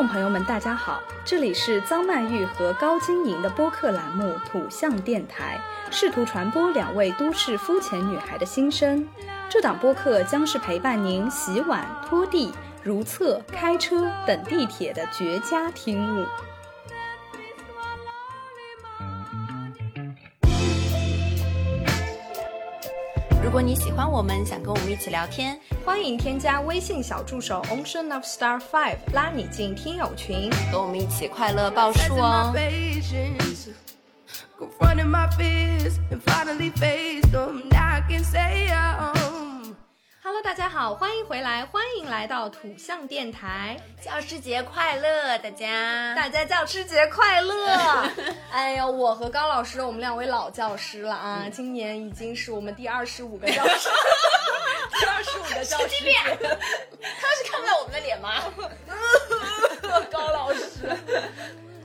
众朋友们，大家好，这里是张曼玉和高晶莹的播客栏目《土象电台》，试图传播两位都市肤浅女孩的心声。这档播客将是陪伴您洗碗、拖地、如厕、开车、等地铁的绝佳听物。如果你喜欢我们，想跟我们一起聊天，欢迎添加微信小助手 Ocean of Star Five，拉你进听友群，和我们一起快乐报数哦。confronting my fears and finally faced them. Now I can say um. Hello，大家好，欢迎回来，欢迎来到土象电台，教师节快乐，大家！大家教师节快乐！哎呀，我和高老师，我们两位老教师了啊，今年已经是我们第二十五个教师，第二十五个教师节。他是看不到我们的脸吗？高老师。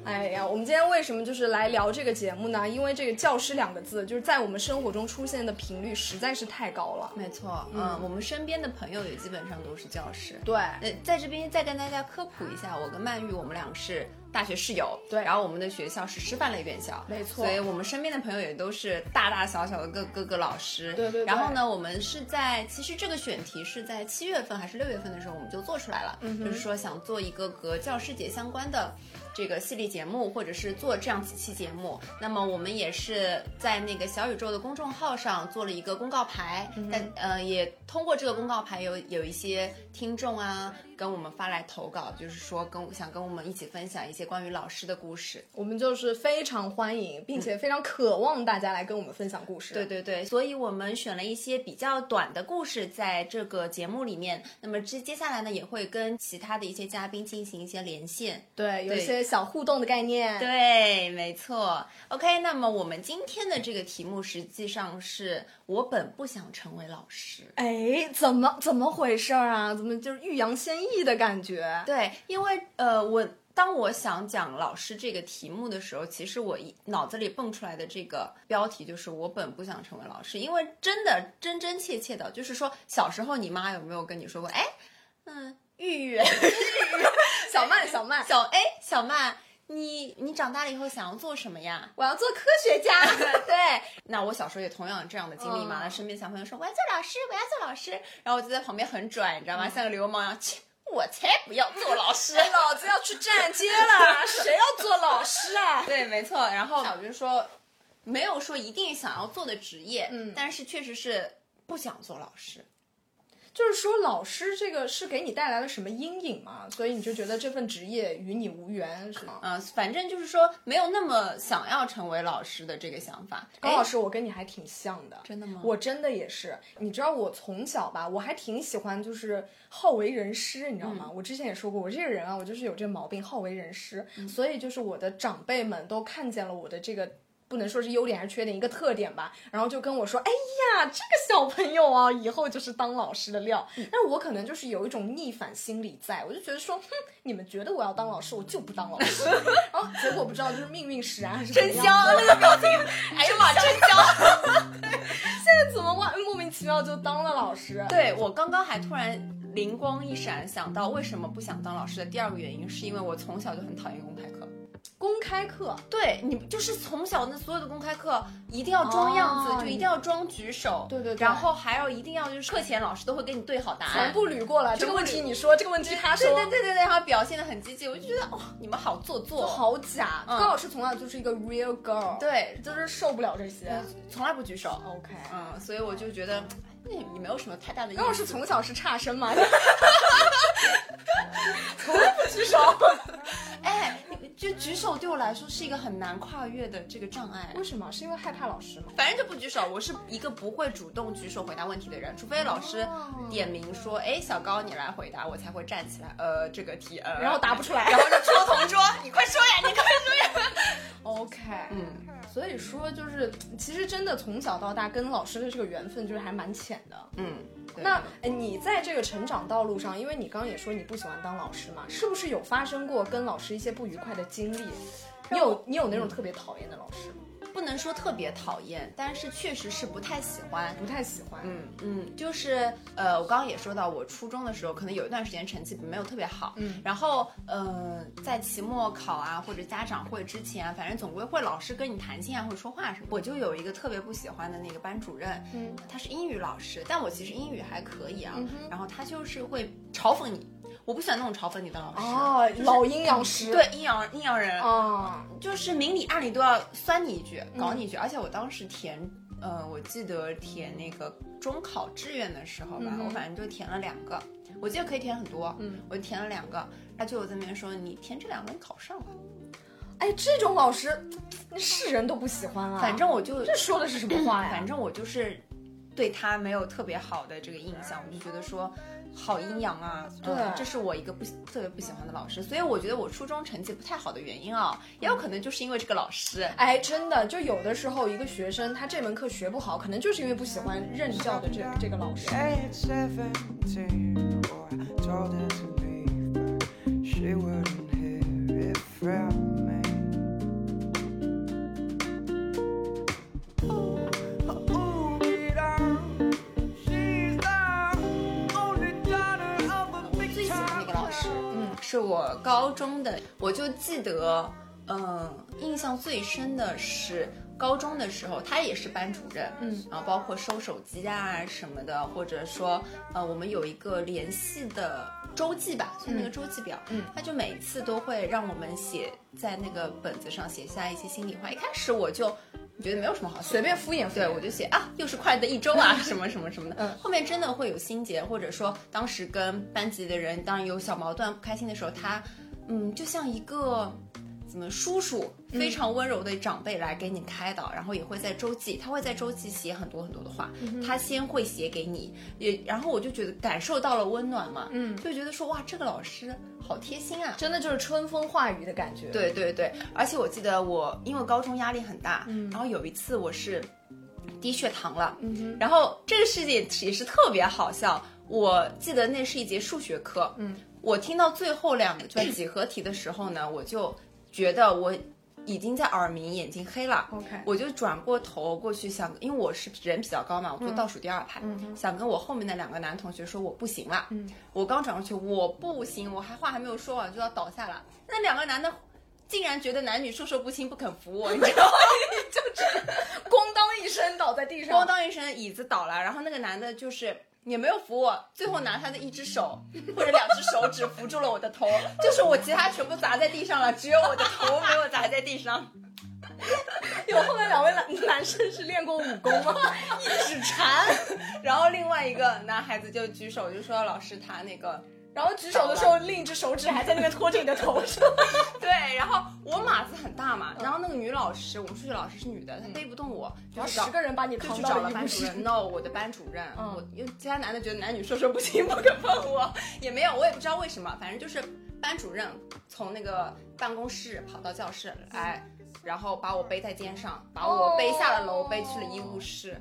哎呀，我们今天为什么就是来聊这个节目呢？因为这个“教师”两个字，就是在我们生活中出现的频率实在是太高了。没错，嗯，我们身边的朋友也基本上都是教师。对，呃，在这边再跟大家科普一下，我跟曼玉，我们俩是大学室友，对。然后我们的学校是师范类院校，没错。所以我们身边的朋友也都是大大小小的各各个老师，对对对。然后呢，我们是在其实这个选题是在七月份还是六月份的时候我们就做出来了，嗯就是说想做一个和教师节相关的。这个系列节目，或者是做这样几期节目，那么我们也是在那个小宇宙的公众号上做了一个公告牌，嗯但呃也通过这个公告牌有有一些听众啊跟我们发来投稿，就是说跟我想跟我们一起分享一些关于老师的故事。我们就是非常欢迎，并且非常渴望大家来跟我们分享故事。对对对，所以我们选了一些比较短的故事在这个节目里面。那么接接下来呢，也会跟其他的一些嘉宾进行一些连线。对，有一些小互动的概念。对，没错。OK，那么我们今天的这个题目实际上是我本不想成为老师。哎，怎么怎么回事儿啊？怎么就是欲扬先抑的感觉？对，因为呃，我当我想讲老师这个题目的时候，其实我一脑子里蹦出来的这个标题就是我本不想成为老师，因为真的真真切切的，就是说小时候你妈有没有跟你说过，哎，嗯，玉玉 小曼，小曼，小哎小曼。你你长大了以后想要做什么呀？我要做科学家。对，那我小时候也同样有这样的经历嘛。身边小朋友说我要做老师，我要做老师，然后我就在旁边很拽，你知道吗？像个流氓一样，切，我才不要做老师。老子要去站街了，谁要做老师啊？对，没错。然后小军说，没有说一定想要做的职业，嗯但是确实是不想做老师。就是说，老师这个是给你带来了什么阴影吗？所以你就觉得这份职业与你无缘，是吗？啊、反正就是说没有那么想要成为老师的这个想法。哎高老师，我跟你还挺像的，真的吗我真的也是。你知道我从小吧，我还挺喜欢就是好为人师，你知道吗？嗯我之前也说过，我这个人啊，我就是有这个毛病，好为人师。嗯所以就是我的长辈们都看见了我的这个。不能说是优点还是缺点，一个特点吧，然后就跟我说：“哎呀，这个小朋友啊，以后就是当老师的料。嗯但是我可能就是有一种逆反心理在，我就觉得说，哼，你们觉得我要当老师，我就不当老师。然后结果不知道就是命运使然还是怎么样子那个表情，哎呀妈，真香！现在怎么哇莫名其妙就当了老师？对我刚刚还突然灵光一闪，想到为什么不想当老师的第二个原因，是因为我从小就很讨厌公开课。公开课对你就是从小那所有的公开课一定要装样子，哦就一定要装举手，对对对然后还要一定要就是课前老师都会给你对好答案，全部捋过来，这个问题你说，这个问题他说，对对对对对，然后表现的很积极，我就觉得哦，你们好做作，好假。嗯高老师从小就是一个 real girl，，对，就是受不了这些。从来不举手，OK，嗯，所以我就觉得那也没有什么太大的因为我是从小是差生嘛，从来不举手。哎，就举手对我来说是一个很难跨越的这个障碍。为什么？是因为害怕老师吗？反正就不举手，我是一个不会主动举手回答问题的人，除非老师点名说，哎，小高你来回答，我才会站起来。呃，这个题，呃，然后答不出来然后就戳同桌，你快说呀，你快说呀。OK，嗯，所以说就是，其实真的从小到大跟老师的这个缘分就是还蛮浅的。嗯，那哎你在这个成长道路上，因为你刚刚也说你不喜欢当老师嘛，是不是有发生过跟老师一些不愉快的经历？你有你有那种特别讨厌的老师吗？不能说特别讨厌，但是确实是不太喜欢。不太喜欢。嗯嗯，就是呃，我刚刚也说到，我初中的时候可能有一段时间成绩没有特别好，嗯然后呃，在期末考啊或者家长会之前啊，反正总归会老师跟你谈心啊或者说话什么。我就有一个特别不喜欢的那个班主任，嗯，他是英语老师，但我其实英语还可以啊，嗯然后他就是会嘲讽你，我不喜欢那种嘲讽你的老师。哦，老阴阳师。对，阴阳阴阳人，哦，就是明里暗里都要酸你一句，搞你一句。而且我当时填，呃，我记得填那个中考志愿的时候吧，嗯我反正就填了两个，我记得可以填很多，嗯，我就填了两个，他就有在那边说你填这两个你考上了，哎，这种老师，是人都不喜欢啊。反正我就这说的是什么话呀？反正我就是对他没有特别好的这个印象，我就觉得说。好阴阳啊！对嗯这是我一个不特别不喜欢的老师，所以我觉得我初中成绩不太好的原因啊，也有可能就是因为这个老师。哎，真的，就有的时候一个学生他这门课学不好，可能就是因为不喜欢任教的这这个老师。是我高中的，我就记得，嗯，印象最深的是高中的时候，他也是班主任，嗯，然后包括收手机啊什么的，或者说，呃，我们有一个联系的周记吧，就那个周记表，嗯他就每次都会让我们写在那个本子上写下一些心里话。一开始我就觉得没有什么好，随便敷衍敷衍对，我就写啊，又是快乐的一周啊，什么什么什么的。嗯。后面真的会有心结，或者说当时跟班级的人当然有小矛盾、不开心的时候，他嗯，就像一个怎么叔叔，非常温柔的长辈来给你开导，然后也会在周记，他会在周记写很多很多的话，他先会写给你，也然后我就觉得感受到了温暖嘛，嗯就觉得说哇，这个老师好贴心啊，真的就是春风化雨的感觉。，对对对，而且我记得我因为高中压力很大，嗯然后有一次我是低血糖了，嗯哼，然后这个事情也是特别好笑。我记得那是一节数学课，嗯，我听到最后两个就几何题的时候呢，我就觉得我已经在耳鸣，眼睛黑了。OK 我就转过头过去想，因为我是人比较高嘛，我坐倒数第二排，嗯想跟我后面的两个男同学说我不行了。嗯，我刚转过去，我不行，我还话还没有说完就要倒下了。那两个男的竟然觉得男女授受不亲，不肯扶我，你知道吗？就 咣当一声倒在地上。咣当一声，椅子倒了，然后那个男的就是也没有扶我，最后拿他的一只手或者两只手指扶住了我的头，就是我其他全部砸在地上了，只有我的头没有砸在地上。有后面两位男男生是练过武功吗？一指禅，然后另外一个男孩子就举手就说老师他那个。然后举手的时候，另一只手指还在那边托着你的头上。对，然后我码子很大嘛，然后那个女老师，我们数学老师是女的，她背不动我，就然后是十个人把你就扛到了了医务室。班主任，no，我的班主任，嗯我因为其他男的觉得男女授受不亲，不肯碰我，也没有，我也不知道为什么，反正就是班主任从那个办公室跑到教室来，然后把我背在肩上，把我背下了楼，哦背去了医务室。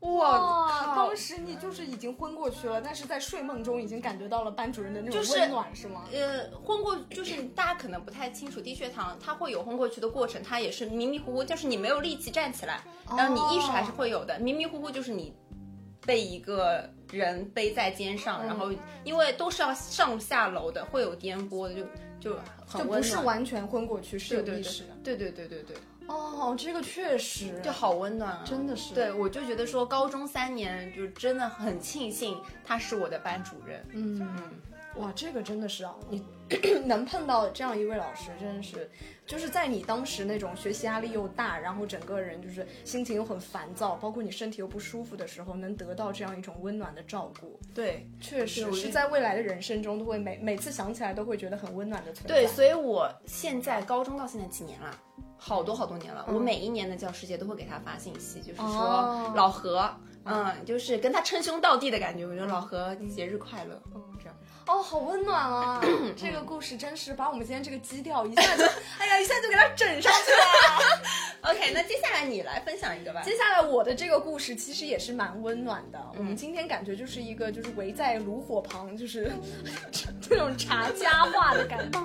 哇，当！时你就是已经昏过去了，但是在睡梦中已经感觉到了班主任的那种温暖，是吗？呃，昏过就是大家可能不太清楚，低血糖它会有昏过去的过程，它也是迷迷糊糊，就是你没有力气站起来，然后你意识还是会有的，迷迷糊糊就是你被一个人背在肩上，嗯然后因为都是要上下楼的，会有颠簸的，就就就很温暖。不是完全昏过去，是有意识的。对对对对对对，哦，这个确实，就好温暖啊！真的是。对，我就觉得说高中三年就真的很庆幸他是我的班主任。嗯，哇，这个真的是啊，你 能碰到这样一位老师，真的是，就是在你当时那种学习压力又大，然后整个人就是心情又很烦躁，包括你身体又不舒服的时候，能得到这样一种温暖的照顾，对，确实我是在未来的人生中都会每每次想起来都会觉得很温暖的存在。对，所以我现在高中到现在几年了，好多好多年了。嗯我每一年的教师节都会给他发信息，就是说、哦老何，嗯，就是跟他称兄道弟的感觉。我觉得老何节日快乐，这样。哦，好温暖啊！这个故事真是把我们今天这个基调一下就，哎呀，一下就给它整上去了。OK，那接下来你来分享一个吧。接下来我的这个故事其实也是蛮温暖的。我们今天感觉就是一个就是围在炉火旁，就是 这种茶家话的感觉。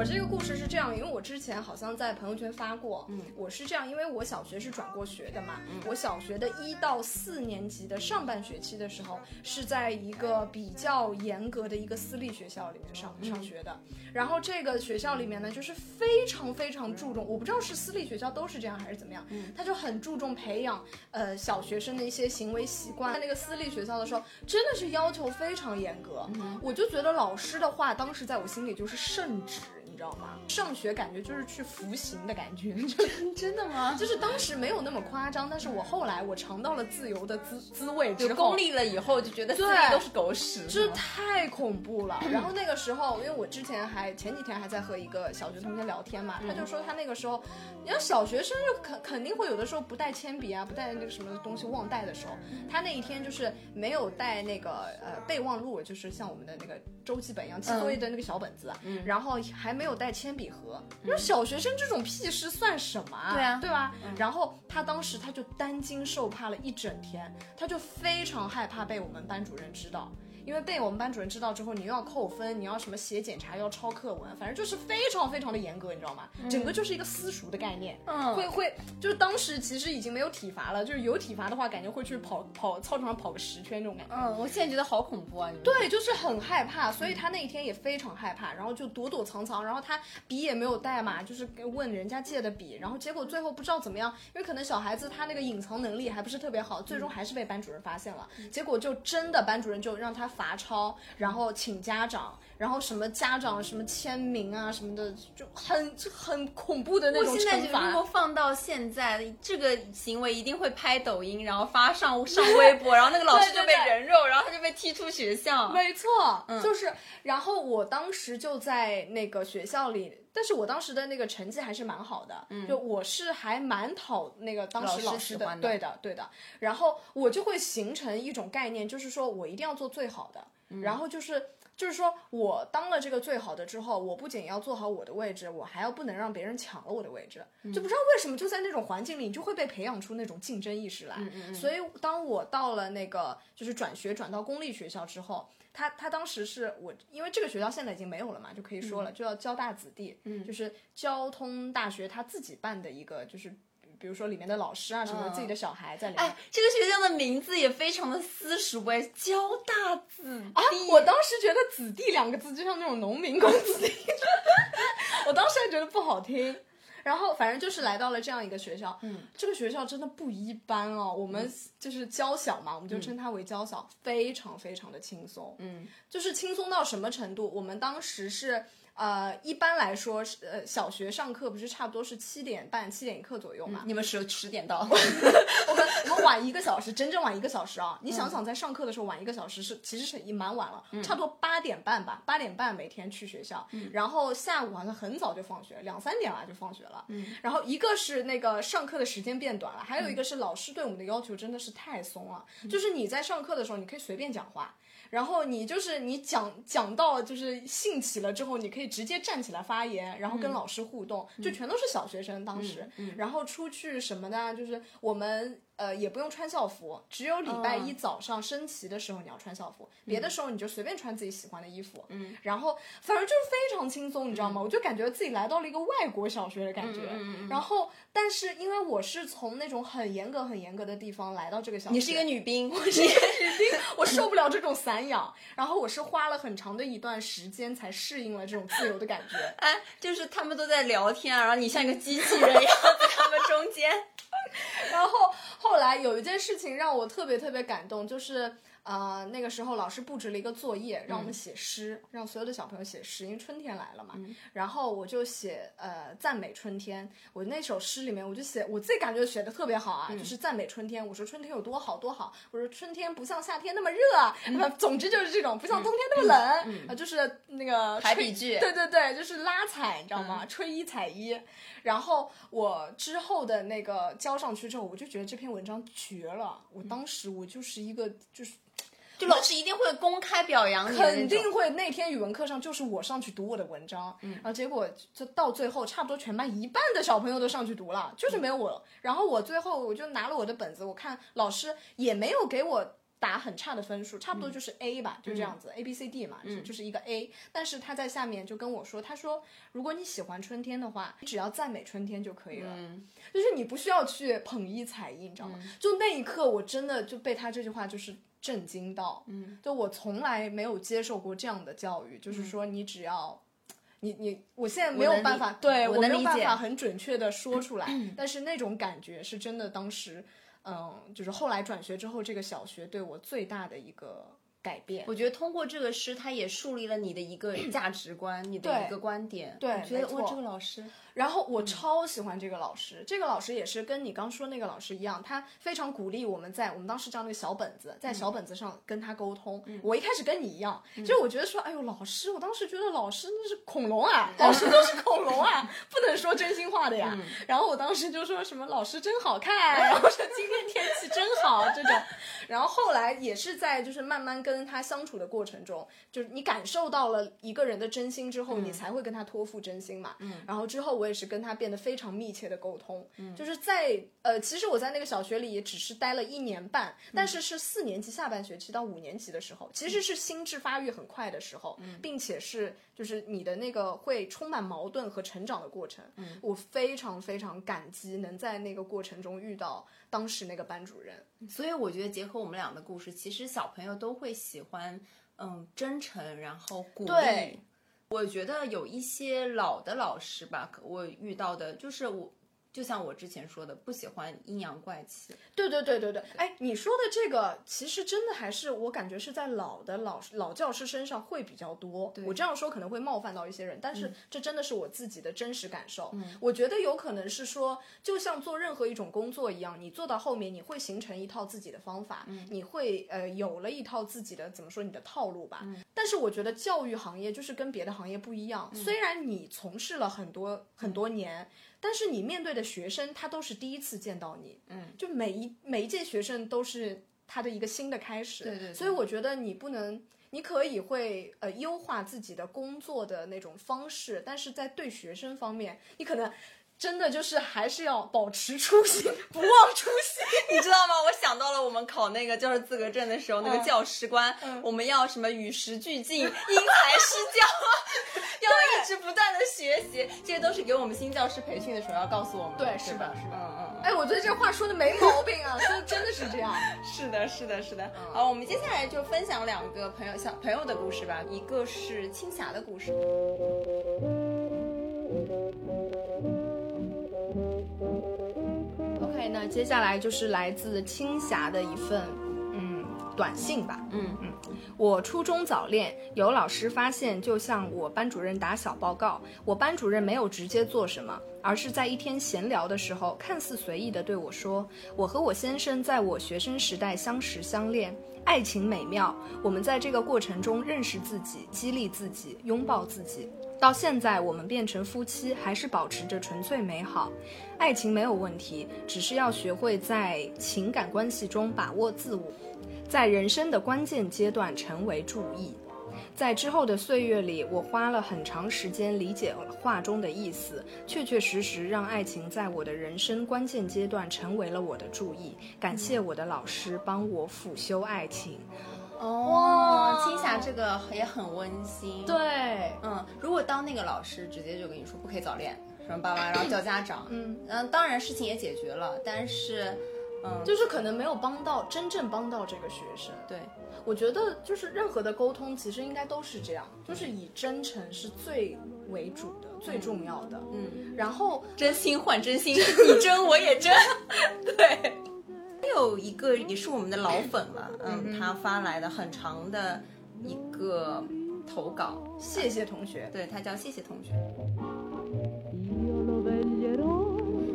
我这个故事是这样，因为我之前好像在朋友圈发过，嗯，我是这样，因为我小学是转过学的嘛，我小学的一到四年级的上半学期的时候是在一个比较严格的一个私立学校里面上上学的，然后这个学校里面呢，就是非常非常注重，我不知道是私立学校都是这样还是怎么样，他就很注重培养呃小学生的一些行为习惯。在那个私立学校的时候，真的是要求非常严格，我就觉得老师的话，当时在我心里就是圣旨。你知道吗？上学感觉就是去服刑的感觉，就真的吗？就是当时没有那么夸张，但是我后来我尝到了自由的滋滋味之就后，功利了以后就觉得私对都是狗屎，这太恐怖了。然后那个时候，因为我之前还前几天还在和一个小学同学聊天嘛，他就说他那个时候，你要小学生就肯肯定会有的时候不带铅笔啊，不带那个什么东西忘带的时候，他那一天就是没有带那个呃备忘录，就是像我们的那个周记本一样记作业的那个小本子，然后还没有带铅笔盒。你说小学生这种屁事算什么啊？对啊对吧？然后他当时他就担惊受怕了一整天，他就非常害怕被我们班主任知道。因为被我们班主任知道之后，你又要扣分，你要什么写检查，要抄课文，反正就是非常非常的严格，你知道吗？整个就是一个私塾的概念，嗯会会就是当时其实已经没有体罚了，就是有体罚的话，感觉会去跑跑操场上跑个十圈这种感觉。嗯，我现在觉得好恐怖啊！你对，就是很害怕，所以他那一天也非常害怕，然后就躲躲藏藏，然后他笔也没有带嘛，就是问人家借的笔，然后结果最后不知道怎么样，因为可能小孩子他那个隐藏能力还不是特别好，最终还是被班主任发现了，结果就真的班主任就让他罚抄，然后请家长，然后什么家长什么签名啊什么的，就很就很恐怖的那种惩现在如果。放到现在，这个行为一定会拍抖音，然后发上上微博，然后那个老师就被人肉，然后他就被踢出学校。没错，就是，然后我当时就在那个学校里，但是我当时的那个成绩还是蛮好的，就我是还蛮讨那个当时老老师的，师的对的，对的。然后我就会形成一种概念，就是说我一定要做最好的，然后就是。就是说我当了这个最好的之后，我不仅要做好我的位置，我还要不能让别人抢了我的位置。就不知道为什么，就在那种环境里，你就会被培养出那种竞争意识来。所以当我到了那个就是转学转到公立学校之后，他他当时是我，因为这个学校现在已经没有了嘛，就可以说了，就要交大子弟，嗯，就是交通大学他自己办的一个，就是比如说里面的老师啊什么的，自己的小孩在里面。哎，这个学校的名字也非常的私塾哎，交大子弟。啊！我当时觉得“子弟”两个字就像那种农民工子弟，我当时还觉得不好听。然后反正就是来到了这样一个学校，嗯，这个学校真的不一般哦。我们就是娇小嘛，我们就称它为娇小，非常非常的轻松，嗯，就是轻松到什么程度？我们当时是。呃，一般来说是呃，小学上课不是差不多是七点半、七点一刻左右嘛？你们十十点到，我们我们晚一个小时，整整晚一个小时啊！你想想，在上课的时候晚一个小时是其实是已经蛮晚了，差不多八点半吧，八点半每天去学校，然后下午好像很早就放学，两三点啊就放学了。然后一个是那个上课的时间变短了，还有一个是老师对我们的要求真的是太松了，就是你在上课的时候你可以随便讲话。然后你就是你讲讲到就是兴起了之后，你可以直接站起来发言，然后跟老师互动，就全都是小学生当时。然后出去什么的，就是我们呃也不用穿校服，只有礼拜一早上升旗的时候你要穿校服，别的时候你就随便穿自己喜欢的衣服。嗯，然后反正就是非常轻松，你知道吗？我就感觉自己来到了一个外国小学的感觉。然后，但是因为我是从那种很严格、很严格的地方来到这个小学，你是一个女兵，我是一个女兵，我受不了这种散养，然后我是花了很长的一段时间才适应了这种自由的感觉。哎，就是他们都在聊天，然后你像一个机器人一样在他们中间。然后后来有一件事情让我特别特别感动，就是呃那个时候老师布置了一个作业，让我们写诗，让所有的小朋友写诗，因为春天来了嘛。然后我就写呃赞美春天，我那首诗里面我就写我自己感觉写的特别好啊，就是赞美春天。我说春天有多好多好，我说春天不像夏天那么热，呃 总之就是这种不像冬天那么冷，啊就是那个吹排比句对对对，就是拉踩，你知道吗？吹一踩一。然后我之后的那个交上去之后，我就觉得这篇文章绝了。我当时我就是一个就是就老师一定会公开表扬肯定会那天语文课上就是我上去读我的文章，嗯然后结果就到最后差不多全班一半的小朋友都上去读了，就是没有我。然后我最后我就拿了我的本子，我看老师也没有给我。打很差的分数，差不多就是 A 吧，就这样子，A B C D 嘛，就就是一个 A。但是他在下面就跟我说，他说如果你喜欢春天的话，你只要赞美春天就可以了，就是你不需要去捧一踩一，你知道吗？就那一刻，我真的就被他这句话就是震惊到，嗯，就我从来没有接受过这样的教育，就是说你只要。你你，我现在没有办法，对我我没有办法很准确的说出来，但是那种感觉是真的，当时，嗯，就是后来转学之后，这个小学对我最大的一个改变。我觉得通过这个诗，它也树立了你的一个价值观，你的一个观点。对我觉得哇，这个老师，然后我超喜欢这个老师，这个老师也是跟你刚说那个老师一样，他非常鼓励我们在我们当时叫那个小本子，在小本子上跟他沟通。我一开始跟你一样，就是我觉得说，哎呦，老师，我当时觉得老师那是恐龙啊，老师都是恐龙啊，不能说真心话的呀。然后我当时就说什么老师真好看，然后说今天天气真好这种。然后后来也是在就是慢慢跟他相处的过程中，就是你感受到了一个人的真心之后，你才会跟他托付真心嘛。嗯。然后之后我也是跟他变得非常密切的沟通，嗯，就是在呃，其实我在那个小学里也只是待了一年半，但是是四年级下半学期到五年级的时候，其实是心智发育很快的时候，并且是就是你的那个会充满矛盾和成长的过程。嗯，我非常非常感激能在那个过程中遇到当时那个班主任。所以我觉得结合我们俩的故事，其实小朋友都会喜欢，嗯，真诚，然后鼓励对。我觉得有一些老的老师吧，我遇到的就是我，就像我之前说的，不喜欢阴阳怪气。对对对对对，哎，你说的这个其实真的还是我感觉是在老的老老教师身上会比较多。我这样说可能会冒犯到一些人，但是这真的是我自己的真实感受。我觉得有可能是说，就像做任何一种工作一样，你做到后面，你会形成一套自己的方法，你会呃有了一套自己的怎么说你的套路吧。但是我觉得教育行业就是跟别的行业不一样，虽然你从事了很多很多年。但是你面对的学生，他都是第一次见到你，嗯，就每一每一届学生都是他的一个新的开始，对对对。所以我觉得你不能，你可以会呃优化自己的工作的那种方式，但是在对学生方面，你可能真的就是还是要保持初心，不忘初心。你知道吗？我想到了我们考那个教师资格证的时候，那个教师官，我们要什么与时俱进、因材施教，要一直不断的学习，这些都是给我们新教师培训的时候要告诉我们的。对是的吧是的嗯嗯。哎，我觉得这话说的没毛病啊，说的真的是这样。是的，是的，是的。好，我们接下来就分享两个朋友小朋友的故事吧。一个是青霞的故事。OK，那接下来就是来自青霞的一份嗯短信吧。嗯嗯，我初中早恋，有老师发现就向我班主任打小报告，我班主任没有直接做什么，而是在一天闲聊的时候，看似随意的对我说：“我和我先生在我学生时代相识相恋。”爱情美妙，我们在这个过程中认识自己，激励自己，拥抱自己。到现在，我们变成夫妻，还是保持着纯粹美好。爱情没有问题，只是要学会在情感关系中把握自我，在人生的关键阶段成为注意。在之后的岁月里，我花了很长时间理解话中的意思，确确实实让爱情在我的人生关键阶段成为了我的注意。感谢我的老师帮我辅修爱情。哦，青霞这个也很温馨。，对，嗯，如果当那个老师直接就跟你说不可以早恋，什么爸妈，然后叫家长，嗯嗯，当然事情也解决了，但是，嗯，就是可能没有帮到真正帮到这个学生。对，我觉得就是任何的沟通，其实应该都是这样，就是以真诚是最为主的、最重要的。嗯，然后真心换真心，你真我也真，对。还有一个也是我们的老粉了，嗯，他发来的很长的一个投稿，谢谢同学，对他叫谢谢同学。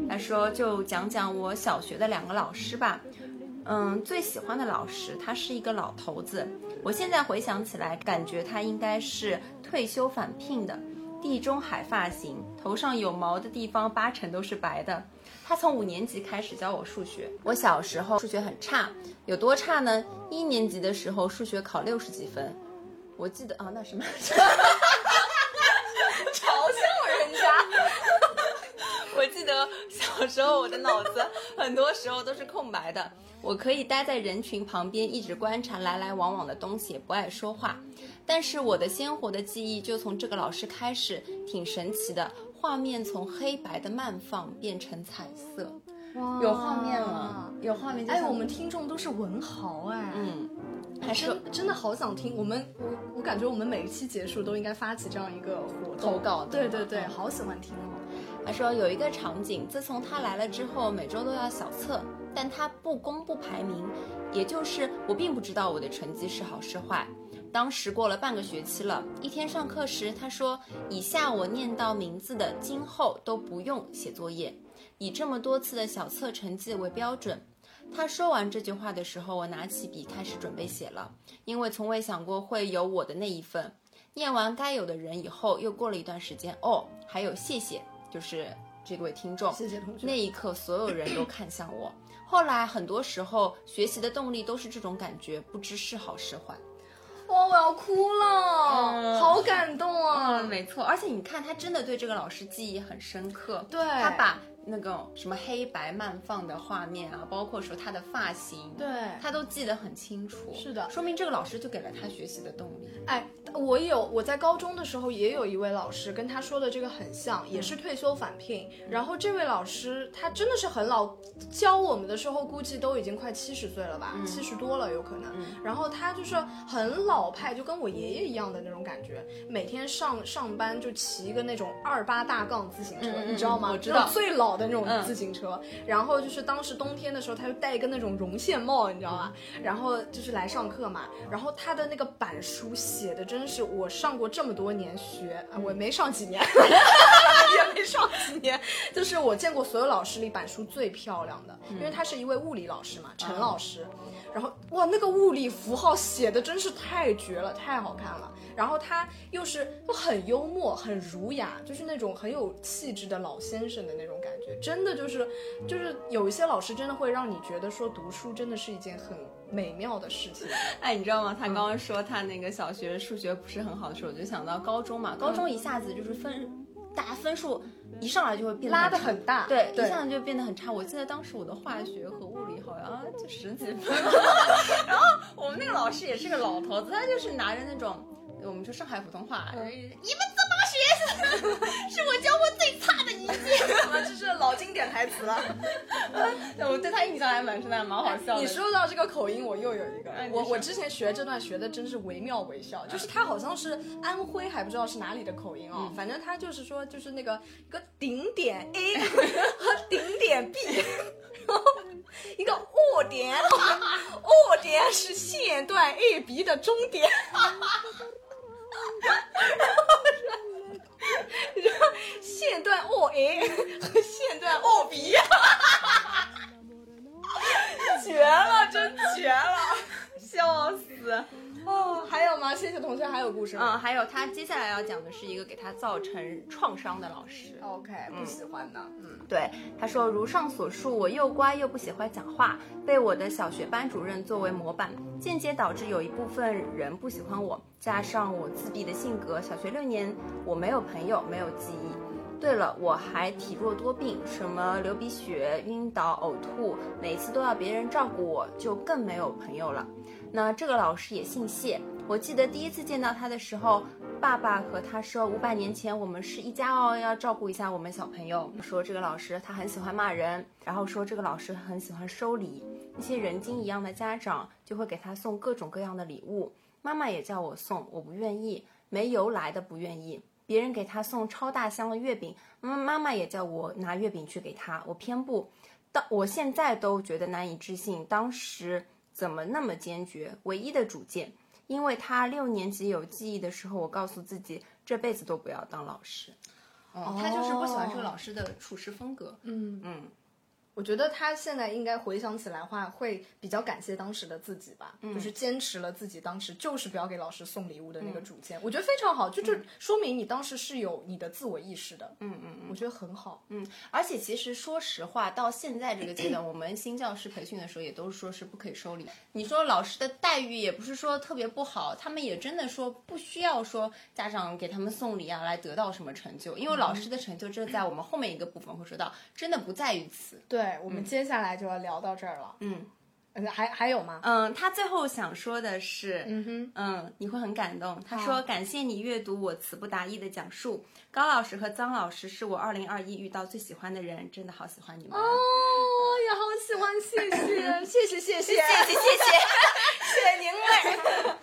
他说就讲讲我小学的两个老师吧。嗯，最喜欢的老师，他是一个老头子。我现在回想起来，感觉他应该是退休返聘的，地中海发型，头上有毛的地方八成都是白的。他从五年级开始教我数学。我小时候数学很差，有多差呢？一年级的时候数学考六十几分，我记得啊，那什么，嘲笑人家。我记得小时候我的脑子很多时候都是空白的。我可以待在人群旁边，一直观察来来往往的东西，不爱说话。但是我的鲜活的记忆就从这个老师开始，挺神奇的。画面从黑白的慢放变成彩色，有画面了，有画面就哎，我们听众都是文豪哎，嗯，还是真真的好想听。我们我我感觉我们每一期结束都应该发起这样一个活动投稿对对对，好喜欢听哦。他说有一个场景，自从他来了之后，每周都要小测，但他不公布排名，也就是我并不知道我的成绩是好是坏。当时过了半个学期了，一天上课时，他说：“以下我念到名字的，今后都不用写作业，以这么多次的小测成绩为标准。”他说完这句话的时候，我拿起笔开始准备写了，因为从未想过会有我的那一份。念完该有的人以后，又过了一段时间，哦，还有谢谢，就是这位听众，谢谢同学那一刻，所有人都看向我。后来很多时候，学习的动力都是这种感觉，不知是好是坏。哇，我要哭了，嗯好感动啊！嗯，没错，而且你看，他真的对这个老师记忆很深刻。对他把那个什么黑白慢放的画面啊，包括说他的发型，对他都记得很清楚。是的说明这个老师就给了他学习的动力。哎，我有我在高中的时候也有一位老师跟他说的这个很像，也是退休返聘。然后这位老师他真的是很老，教我们的时候估计都已经快七十岁了吧，七十、多了有可能。然后他就是很老派，就跟我爷爷一样的那种感觉，每天上上班就骑一个那种二八大杠自行车，你知道吗？我知道最老的那种嗯自行车。然后就是当时冬天的时候，他就戴一个那种绒线帽，你知道吗？然后就是来上课嘛。然后他的那个板书写的真是我上过这么多年学，啊我没上几年，也没上几年，就是我见过所有老师里板书最漂亮的，因为他是一位物理老师嘛，陈老师。然后哇，那个物理符号写的真是太绝了，太好看了。然后他又是又很幽默，很儒雅，就是那种很有气质的老先生的那种感觉。真的就是，就是有一些老师真的会让你觉得说读书真的是一件很美妙的事情。哎，你知道吗？他刚刚说他那个小学数学不是很好的时候，我就想到高中嘛，高中一下子就是分，大家分数一上来就会变得拉的很大对，对一下子就变得很差。我记得当时我的化学和物理好像就十几分，然后我们那个老师也是个老头子，他就是拿着那种。我们说上海普通话，你们怎么学？是我教过最差的一届。这是老经典台词了。我对他印象还蛮深的，蛮好笑的。你说到这个口音，我又有一个哎，我我之前学这段学的真是惟妙惟肖，就是他好像是安徽，还不知道是哪里的口音哦，反正他就是说就是那个一个顶点 A 和顶点 B。然后一个卧点，卧点是线段 A B 的终点，然后线段 O A 和线段 O B。绝了，真绝了！笑死。谢谢同学，还有故事吗？嗯，还有他接下来要讲的是一个给他造成创伤的老师。OK，不喜欢的，嗯，对，他说，如上所述，我又乖又不喜欢讲话，被我的小学班主任作为模板，间接导致有一部分人不喜欢我，加上我自闭的性格，小学六年我没有朋友，没有记忆。对了，我还体弱多病，什么流鼻血、晕倒、呕吐，每次都要别人照顾我，就更没有朋友了。那这个老师也姓谢，我记得第一次见到他的时候，爸爸和他说，五百年前我们是一家哦，要照顾一下我们小朋友。说这个老师他很喜欢骂人，然后说这个老师很喜欢收礼，一些人精一样的家长就会给他送各种各样的礼物，妈妈也叫我送，我不愿意，没由来的不愿意。别人给他送超大箱的月饼，妈妈妈也叫我拿月饼去给他，我偏不。当我现在都觉得难以置信，当时怎么那么坚决？唯一的主见，因为他六年级有记忆的时候，我告诉自己这辈子都不要当老师。哦，他就是不喜欢这个老师的处事风格。嗯嗯，我觉得他现在应该回想起来的话，会比较感谢当时的自己吧，就是坚持了自己当时就是不要给老师送礼物的那个主见，我觉得非常好，就就说明你当时是有你的自我意识的，嗯嗯嗯我觉得很好。嗯，而且其实说实话，到现在这个阶段，我们新教师培训的时候也都是说是不可以收礼。你说老师的待遇也不是说特别不好，他们也真的说不需要说家长给他们送礼啊来得到什么成就，因为老师的成就这在我们后面一个部分会说到，真的不在于此。对，我们接下来就要聊到这儿了。嗯，嗯还还有吗？嗯，他最后想说的是，嗯哼，嗯，你会很感动。他说：“感谢你阅读我词不达意的讲述，高老师和张老师是我二零二一遇到最喜欢的人，真的好喜欢你们。”哦，也好喜欢，谢谢，谢谢，谢谢，谢谢，谢谢谢谢。谢谢您嘞。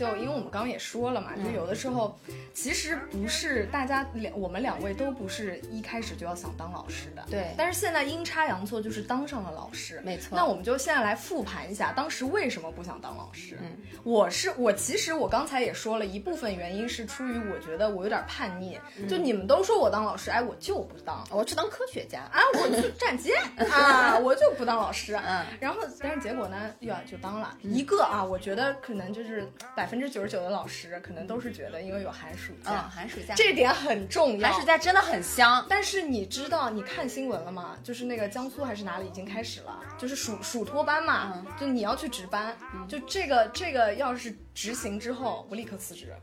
就因为我们刚刚也说了嘛，就有的时候其实不是大家两我们两位都不是一开始就要想当老师的，对但是现在阴差阳错就是当上了老师，没错那我们就现在来复盘一下当时为什么不想当老师。嗯，我是我其实我刚才也说了一部分原因是出于我觉得我有点叛逆，就你们都说我当老师，哎，我就不当。我去当科学家。啊，我去 站街啊，我就不当老师。嗯，然后但是结果呢，呀就当了一个啊。我觉得可能就是百分之九十九的老师可能都是觉得，因为有寒暑假，嗯，寒暑假，这点很重要。寒暑假真的很香。但是你知道，你看新闻了吗？就是那个江苏还是哪里已经开始了，就是暑暑托班嘛，就你要去值班，就这个这个要是执行之后，我立刻辞职。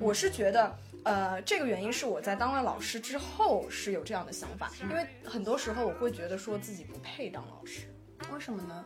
我是觉得。呃，这个原因是我在当了老师之后是有这样的想法，因为很多时候我会觉得说自己不配当老师，为什么呢？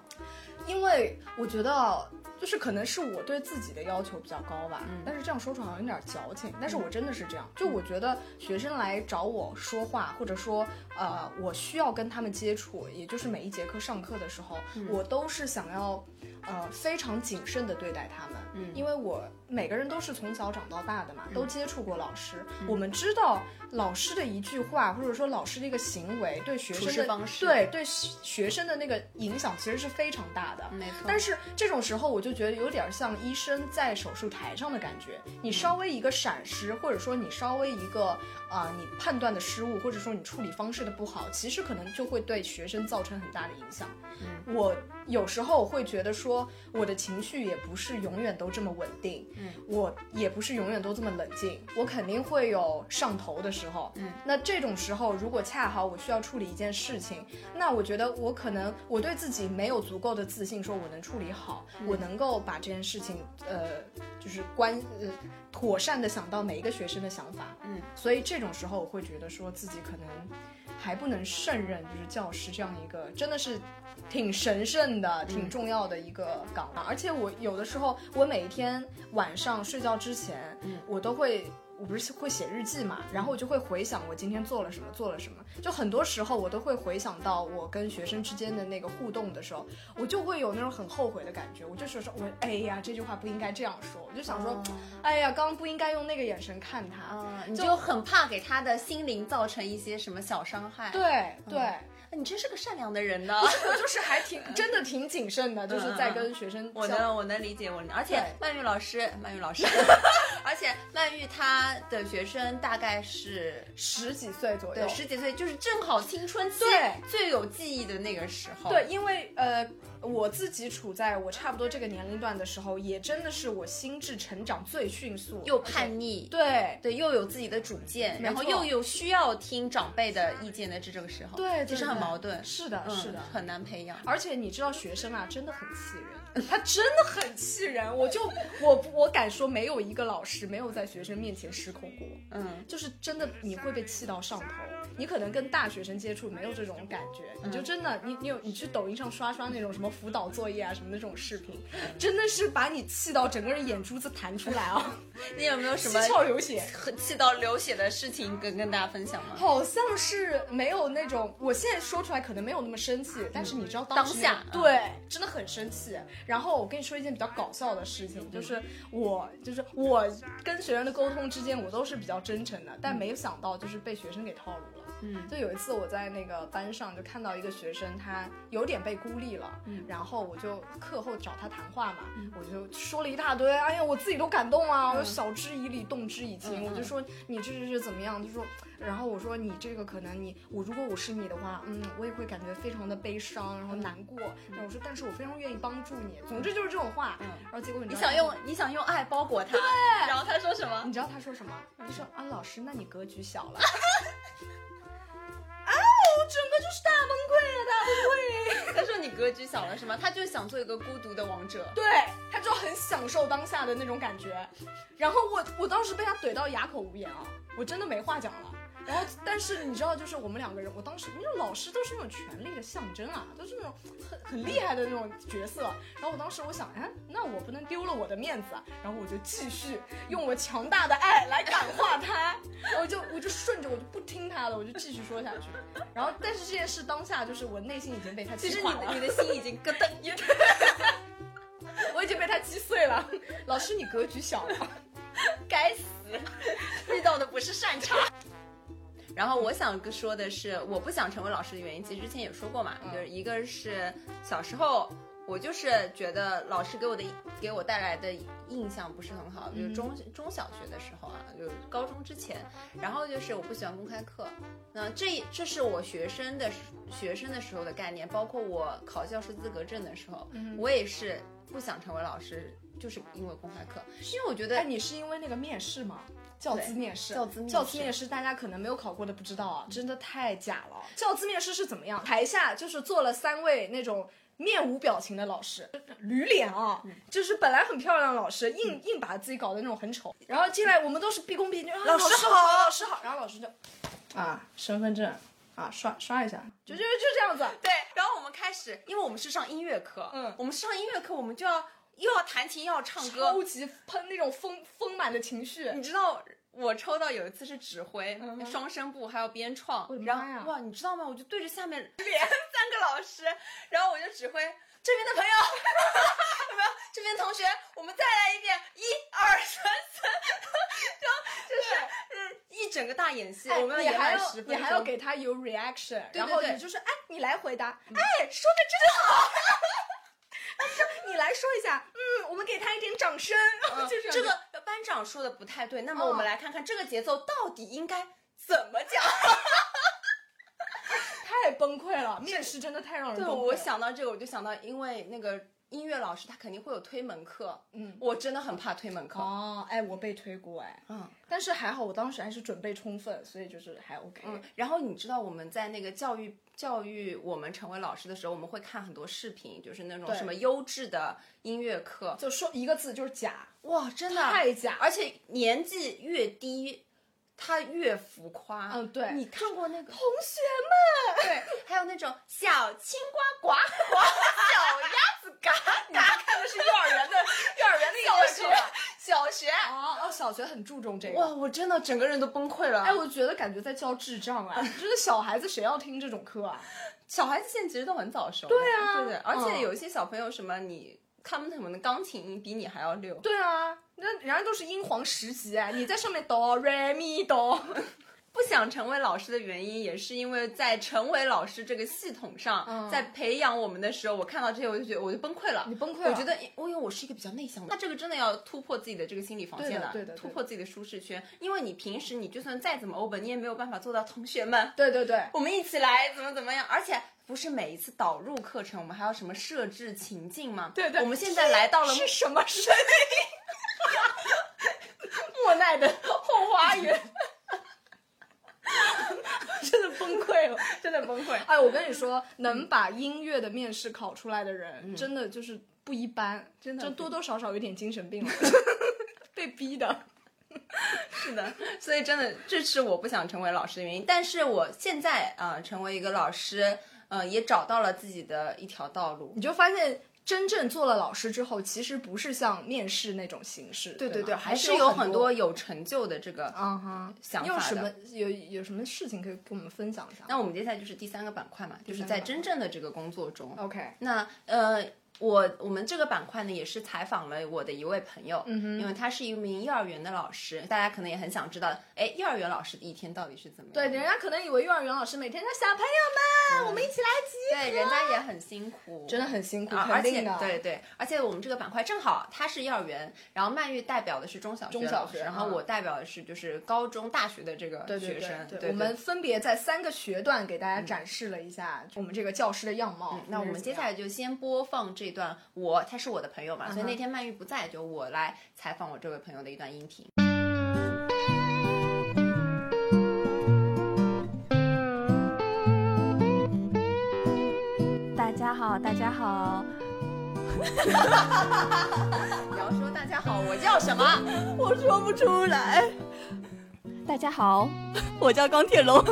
因为我觉得就是可能是我对自己的要求比较高吧，但是这样说出来好像有点矫情，但是我真的是这样，就我觉得学生来找我说话，或者说呃我需要跟他们接触，也就是每一节课上课的时候，我都是想要呃非常谨慎的对待他们，嗯，因为我每个人都是从小长到大的嘛，都接触过老师，我们知道老师的一句话，或者说老师的一个行为对学生的方式对对学生的那个影响其实是非常大的，没错。但是这种时候，我就觉得有点像医生在手术台上的感觉。你稍微一个闪失，或者说你稍微一个啊、你判断的失误，或者说你处理方式的不好，其实可能就会对学生造成很大的影响。嗯。我有时候会觉得说，我的情绪也不是永远都这么稳定，嗯，我也不是永远都这么冷静，我肯定会有上头的时候，嗯，那这种时候，如果恰好我需要处理一件事情，那我觉得我可能我对自己没有足够的自信，说我能处理好，我能够把这件事情，呃，就是关呃妥善的想到每一个学生的想法，嗯，所以这种时候我会觉得说自己可能还不能胜任就是教师这样一个真的是挺神圣的、挺重要的一个岗位，而且我有的时候我每一天晚上睡觉之前，嗯，我都会。我不是会写日记嘛，然后我就会回想我今天做了什么，做了什么。就很多时候我都会回想到我跟学生之间的那个互动的时候，我就会有那种很后悔的感觉。我就说说，我哎呀，这句话不应该这样说。我就想说，哎呀，刚刚不应该用那个眼神看他。啊，你就很怕给他的心灵造成一些什么小伤害。对对，你真是个善良的人呢。我就是还挺 真的挺谨慎的，就是在跟学生我能我能理解，我而且曼玉老师，曼玉老师，而且曼玉她的学生大概是十几岁左右对，十几岁，就是正好青春期对最有记忆的那个时候。对，因为呃，我自己处在我差不多这个年龄段的时候，也真的是我心智成长最迅速，又叛逆，对对，又有自己的主见，然后又有需要听长辈的意见的这种时候，对，其实很矛盾。是的，嗯是的。很难培养。而且你知道，学生啊，真的很气人，他真的很气人。我就我我敢说，没有一个老师没有在学生面前失控过。嗯，就是真的你会被气到上头。你可能跟大学生接触没有这种感觉，你就真的你你有你去抖音上刷刷那种什么辅导作业啊什么的这种视频，真的是把你气到整个人眼珠子弹出来啊，你有没有什么七窍流血。很气到流血的事情跟跟大家分享吗？好像是没有那种，我现在说出来可能没有那么生气，但是你知道当下那个对，真的很生气。然后我跟你说一件比较搞笑的事情，就是我就是我跟学生的沟通之间，我都是比较真诚的，但没有想到就是被学生给套路了。嗯，就有一次我在那个班上就看到一个学生，他有点被孤立了，嗯，然后我就课后找他谈话嘛，我就说了一大堆，哎呀，我自己都感动啊，我就晓之以理，动之以情，我就说你这这这怎么样？就说，然后我说你这个可能你我如果我是你的话，嗯，我也会感觉非常的悲伤，然后难过。然后我说，但是我非常愿意帮助你。总之就是这种话。嗯然后结果你你想用你想用爱包裹他，对，然后他说什么？你知道他说什么？他说啊，老师，那你格局小了。啊，我整个就是大崩溃了，大崩溃。他说你格局小了是吗？他就想做一个孤独的王者。对，他就很享受当下的那种感觉。然后我我当时被他怼到哑口无言啊，我真的没话讲了。然后，但是你知道，就是我们两个人，我当时因为老师都是那种权力的象征啊，都是那种很很厉害的那种角色。然后我当时我想，哎，那我不能丢了我的面子啊。然后我就继续用我强大的爱来感化他，然后我就我就顺着，我就不听他的，我就继续说下去。然后，但是这件事当下就是我内心已经被他其实你击垮了的你的心已经咯噔 一我已经被他击碎了。老师，你格局小了。该死，遇到的不是善茬。然后我想说的是，我不想成为老师的原因，其实之前也说过嘛，就是一个是小时候我就是觉得老师给我的给我带来的印象不是很好，就是中中小学的时候啊，就是高中之前，然后就是我不喜欢公开课，那这这是我学生的学生的时候的概念，包括我考教师资格证的时候，我也是不想成为老师，就是因为公开课，因为我觉得哎，你是因为那个面试吗？教资面试，教资面试教资面试，大家可能没有考过的不知道啊，真的太假了。教资面试是怎么样？台下就是坐了三位那种面无表情的老师，驴脸啊，就是本来很漂亮的老师，硬硬把自己搞得那种很丑。然后进来我们都是毕恭毕敬，啊老师师好老师好，然后老师就啊身份证啊刷刷一下，就就就这样子。对，然后我们开始，因为我们是上音乐课，嗯我们上音乐课，我们就要又要弹琴又要唱歌超。级喷那种丰丰满的情绪，你知道我抽到有一次是指挥、嗯双声部，还有编创，然后哇，你知道吗？我就对着下面连三个老师，然后我就指挥这边的朋友，有没有？这边同学，我们再来一遍，一二三四，然后就是嗯一整个大演戏，哎我们你还要你还要给他有 reaction，对然后你就是哎，你来回答，哎，说的真好。哎 你来说一下，嗯，我们给他一点掌声。嗯 就是这个班长说的不太对，那么嗯我们来看看这个节奏到底应该怎么讲。太崩溃了，面试真的太让人，崩溃了。我想到这个，我就想到，因为那个音乐老师他肯定会有推门课，嗯。我真的很怕推门课。哦，哎，我被推过哎，嗯。但是还好，我当时还是准备充分，所以就是还 OK。嗯，然后你知道我们在那个教育教育我们成为老师的时候，我们会看很多视频，就是那种对。什么优质的音乐课，就说一个字就是假，哇，真的。太假。而且年纪越低。他越浮夸，嗯对你看过那个同学们，对，还有那种小青瓜呱呱，小鸭子嘎你看的是幼儿园的 幼儿园的小学小学，哦哦，小学很注重这个。哇，我真的整个人都崩溃了。哎，我觉得感觉在教智障啊！就是小孩子谁要听这种课啊？小孩子现在其实都很早熟，对啊对对，而且嗯有一些小朋友什么你。他们可能钢琴比你还要溜，对啊，那人家都是英皇十级哎，你在上面哆 来咪哆。不想成为老师的原因，也是因为在成为老师这个系统上，嗯在培养我们的时候，我看到这些我就觉得我就崩溃了。你崩溃了我觉得，因为我是一个比较内向的，那这个真的要突破自己的这个心理防线对的对的对的突破自己的舒适圈。因为你平时你就算再怎么 open，你也没有办法做到同学们，对对对，我们一起来怎么怎么样，而且。不是每一次导入课程，我们还要什么设置情境吗？对对我们现在来到了是什么声音？莫奈的后花园。真的崩溃了，真的崩溃。哎，我跟你说，能把音乐的面试考出来的人，真的就是不一般，真的就多多少少有点精神病了，被逼的。是的，所以真的这是我不想成为老师的原因。但是我现在啊、呃成为一个老师，呃，也找到了自己的一条道路。你就发现，真正做了老师之后，其实不是像面试那种形式，对对对，还还是有很很多有成就的这个嗯哼想法有什么有有什么事情可以跟我们分享一下？那我们接下来就是第三个板块嘛，就是在真正的这个工作中。OK，那呃，我我们这个板块呢，也是采访了我的一位朋友，嗯哼因为他是一名幼儿园的老师，大家可能也很想知道，哎，幼儿园老师的一天到底是怎么样对，人家可能以为幼儿园老师每天说小朋友们，我们一起来集合，对，人家也很辛苦，真的很辛苦，啊，而且对对，而且我们这个板块正好他是幼儿园，然后曼玉代表的是中小学中小学嗯然后我代表的是就是高中、大学的这个对对学生。对对，我们分别在三个学段给大家展示了一下我们这个教师的样貌。嗯那我们接下来就先播放这段我，他是我的朋友嘛，所以那天曼玉不在，就我来采访我这位朋友的一段音频。大家好，你要说大家好，我叫什么？我说不出来。大家好，我叫钢铁龙。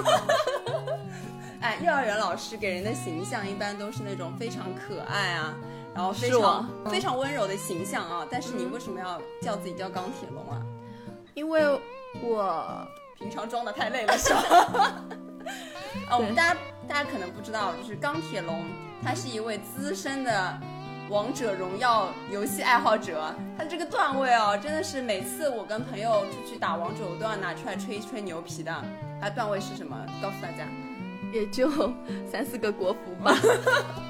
哎，幼儿园老师给人的形象一般都是那种非常可爱啊，然后非常吗非常温柔的形象啊。但是你为什么要叫自己叫钢铁龙啊？因为我平常装的太累了 是吧？啊，我们大家大家可能不知道，就是钢铁龙，他是一位资深的王者荣耀游戏爱好者。他这个段位哦，真的是每次我跟朋友出去打王者，我都要拿出来吹一吹牛皮的。他段位是什么？告诉大家，也就三四个国服吧，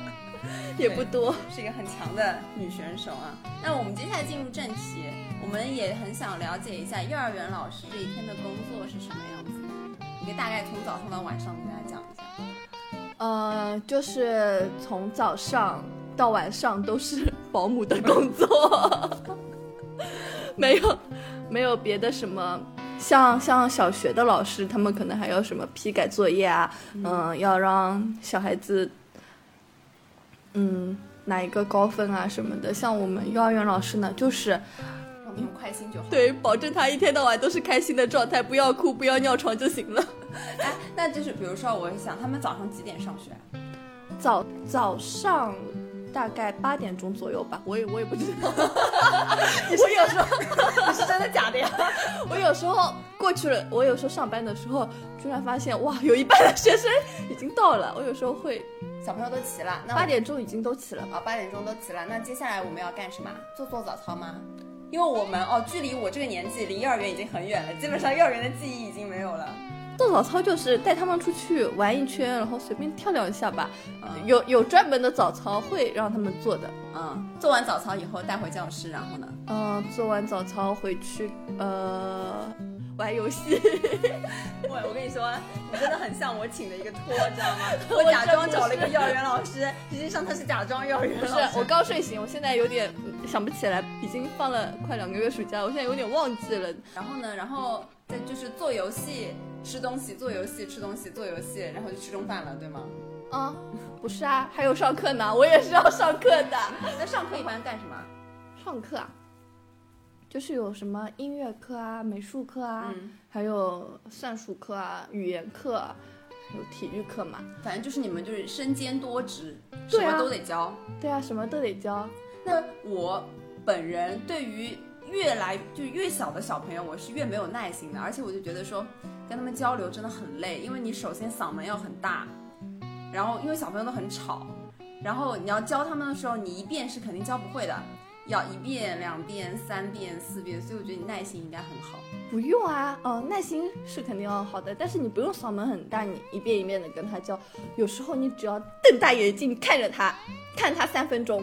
也不多。是一个很强的女选手啊。那我们接下来进入正题，我们也很想了解一下幼儿园老师这一天的工作是什么样子的。你可以大概从早上到晚上给大家讲一下。呃，就是从早上到晚上都是 保姆的工作，没有没有别的什么。像像小学的老师，他们可能还要什么批改作业啊，嗯、要让小孩子，嗯，拿一个高分啊什么的。像我们幼儿园老师呢，就是让他们开心就好。对，保证他一天到晚都是开心的状态，不要哭，不要尿床就行了。哎，那就是比如说，我想他们早上几点上学？早早上大概八点钟左右吧，我也我也不知道。我有时候 你是真的假的呀？我有时候过去了，我有时候上班的时候，突然发现哇，有一半的学生已经到了。我有时候会小朋友都齐了，那八点钟已经都齐了。啊，八点钟都齐了。那接下来我们要干什么？做做早操吗？因为我们哦，距离我这个年纪离幼儿园已经很远了，基本上幼儿园的记忆已经没有了。做早操就是带他们出去玩一圈，然后随便跳两下吧。嗯有有专门的早操会让他们做的。嗯，做完早操以后带回教室，然后呢？嗯、做完早操回去呃玩游戏。我我跟你说，你真的很像我请的一个托，知道吗？我假装找了一个幼儿园老师，实际上他是假装幼儿园不是老师。我刚睡醒，我现在有点嗯想不起来，已经放了快两个月暑假，我现在有点忘记了。然后呢，然后再就是做游戏、吃东西、做游戏、吃东西、做游戏，然后就吃中饭了，对吗？啊，不是啊，还有上课呢，我也是要上课的。那上课一般干什么？上课啊，就是有什么音乐课啊、美术课啊，嗯，还有算术课啊、语言课啊，还有体育课嘛。反正就是你们就是身兼多职，什对啊么都得教。对啊，什么都得教。那我本人对于越来就越小的小朋友，我是越没有耐心的，而且我就觉得说跟他们交流真的很累，因为你首先嗓门要很大，然后因为小朋友都很吵，然后你要教他们的时候，你一遍是肯定教不会的，要一遍、两遍、三遍、四遍，所以我觉得你耐心应该很好。不用啊，哦，耐心是肯定要好的，但是你不用嗓门很大，你一遍一遍的跟他教。有时候你只要瞪大眼睛看着他，看他三分钟，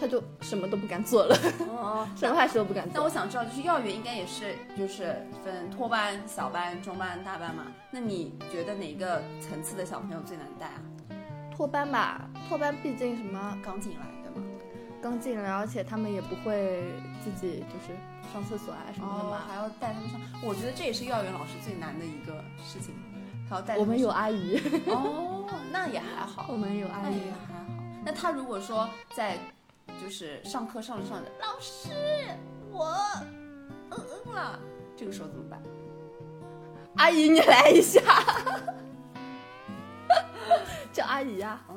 他就什么都不敢做了，哦，什么坏事都不敢做。那我想知道，就是幼儿园应该也是就是分托班、小班、中班、大班嘛？那你觉得哪个层次的小朋友最难带啊？托班吧，托班毕竟什么刚进来刚进来，而且他们也不会自己就是上厕所啊什么的哦，嘛。还要带他们上，我觉得这也是幼儿园老师最难的一个事情，还要带他我们有阿姨，哦，那也还好，我们有阿姨那也。还好。那他如果说在就是上课上着上着，老师我嗯嗯了，这个时候怎么办？阿姨，你来一下，叫阿姨啊、哦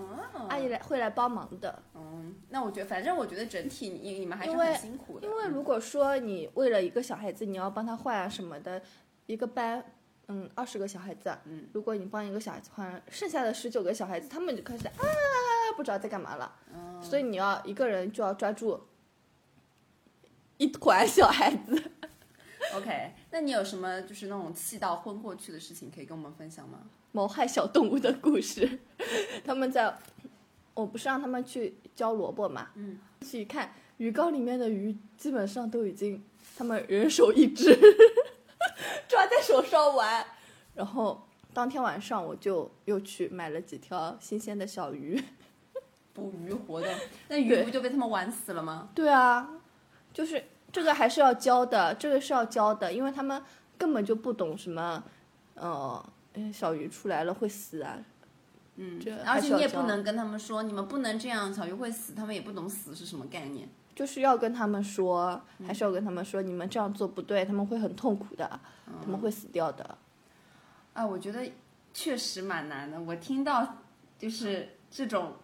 阿姨来会来帮忙的。嗯，那我觉得反正我觉得整体你你们还是很辛苦的，因为如果说你为了一个小孩子，你要帮他换啊什么的，一个班，嗯，二十个小孩子，嗯，如果你帮一个小孩子换，剩下的十九个小孩子，他们就开始啊，不知道在干嘛了。嗯所以你要一个人就要抓住一团小孩子。OK，那你有什么就是那种气到昏过去的事情可以跟我们分享吗？谋害小动物的故事。他们在，我不是让他们去浇萝卜嘛，嗯，去看鱼缸里面的鱼，基本上都已经他们人手一只，抓在手上玩。然后当天晚上我就又去买了几条新鲜的小鱼。捕鱼活动，那鱼不就被他们玩死了吗？对啊，就是这个还是要教的，这个是要教的，因为他们根本就不懂什么，呃，嗯小鱼出来了会死啊，嗯这，而且你也不能跟他们说，你们不能这样，小鱼会死，他们也不懂死是什么概念。就是要跟他们说，还是要跟他们说，你们这样做不对，他们会很痛苦的，他们会死掉的。啊，我觉得确实蛮难的。我听到就是这种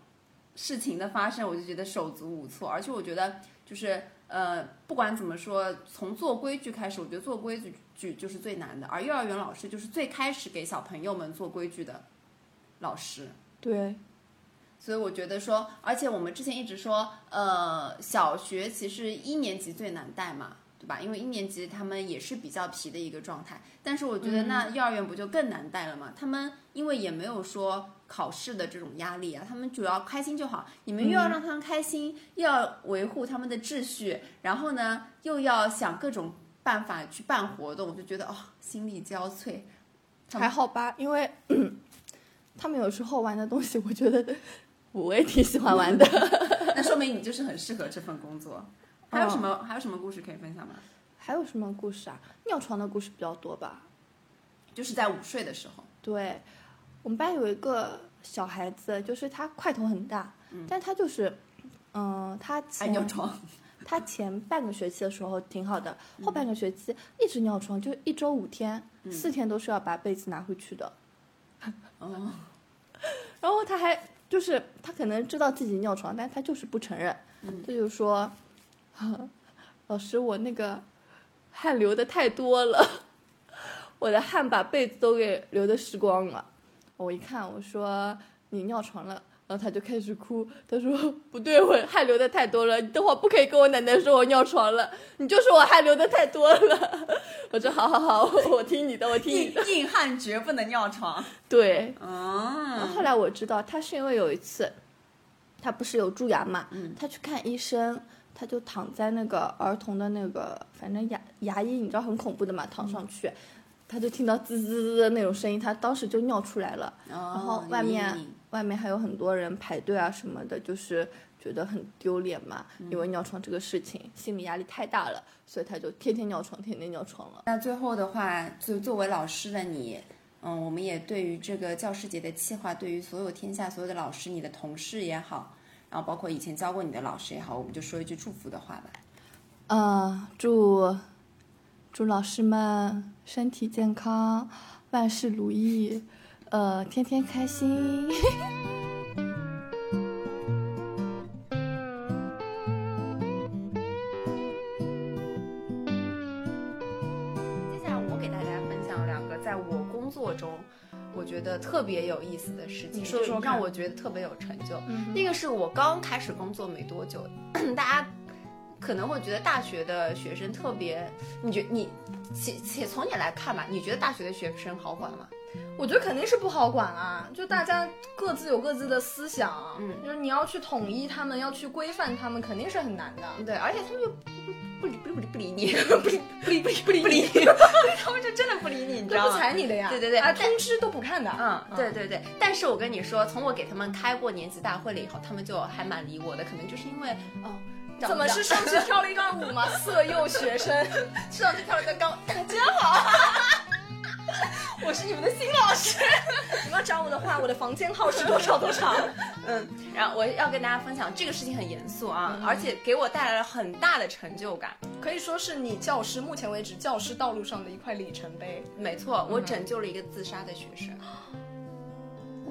事情的发生，我就觉得手足无措。而且我觉得就是呃，不管怎么说，从做规矩开始，我觉得做规矩矩就是最难的。而幼儿园老师就是最开始给小朋友们做规矩的老师。对，所以我觉得说，而且我们之前一直说，呃，小学其实一年级最难带嘛，对吧？因为一年级他们也是比较皮的一个状态。但是我觉得那幼儿园不就更难带了嘛？他们因为也没有说考试的这种压力啊，他们主要开心就好。你们又要让他们开心，又要维护他们的秩序，然后呢又要想各种办法去办活动，我就觉得哦，心力交瘁。还好吧，因为 他们有时候玩的东西，我觉得 我也挺喜欢玩的。那说明你就是很适合这份工作。还有什么、还有什么故事可以分享吗？还有什么故事啊？尿床的故事比较多吧？就是在午睡的时候。对，我们班有一个小孩子，就是他块头很大，但他就是，嗯、他爱前尿床，他前半个学期的时候挺好的，后半个学期一直尿床，就一周五天，四天都是要把被子拿回去的。哦，然后他还就是他可能知道自己尿床，但他就是不承认，他就说，老师我那个汗流的太多了，我的汗把被子都给流的湿光了。我一看，我说你尿床了。然后他就开始哭，他说不对，我汗流的太多了，你等会儿不可以跟我奶奶说我尿床了，你就说我汗流的太多了。我说好好好，我听你的，我听你的。硬汉绝不能尿床。对，嗯，后来我知道，他是因为有一次，他不是有蛀牙嘛，他去看医生，他就躺在那个儿童的那个，反正牙牙医，你知道很恐怖的嘛，躺上去，他就听到滋滋滋的那种声音，他当时就尿出来了，然然后外面外面还有很多人排队啊什么的，就是觉得很丢脸嘛，因为尿床这个事情，心理压力太大了，所以他就天天尿床，天天尿床了。那最后的话，就作为老师的你，嗯，我们也对于这个教师节的计划，对于所有天下所有的老师，你的同事也好，然后包括以前教过你的老师也好，我们就说一句祝福的话吧。呃，祝祝老师们身体健康，万事如意，呃，天天开心。接下来我给大家分享两个在我工作中我觉得特别有意思的事情，说说看让我觉得特别有成就。那个是我刚开始工作没多久，大家可能会觉得大学的学生特别，你觉你且且从你来看吧，你觉得大学的学生好管吗？我觉得肯定是不好管啊，就大家各自有各自的思想，嗯就是你要去统一他们，要去规范他们，肯定是很难的。对，而且他们就不不理不理不理你，不理不理不理不理不理你，他们就真的不理你，你知道吗？睬你的呀，对对对啊，但通知都不看的，嗯，对对对，但是我跟你说，从我给他们开过年级大会了以后，他们就还蛮理我的，可能就是因为，哦，长怎么是上去跳了一段舞吗？色诱学生，上去跳了个钢，大家好，我是你们的新老师。你们要找我的话，我的房间号是多少多少？嗯，然后我要跟大家分享，这个事情很严肃啊，而且给我带来了很大的成就感。可以说是你教师目前为止教师道路上的一块里程碑。没错，我拯救了一个自杀的学生。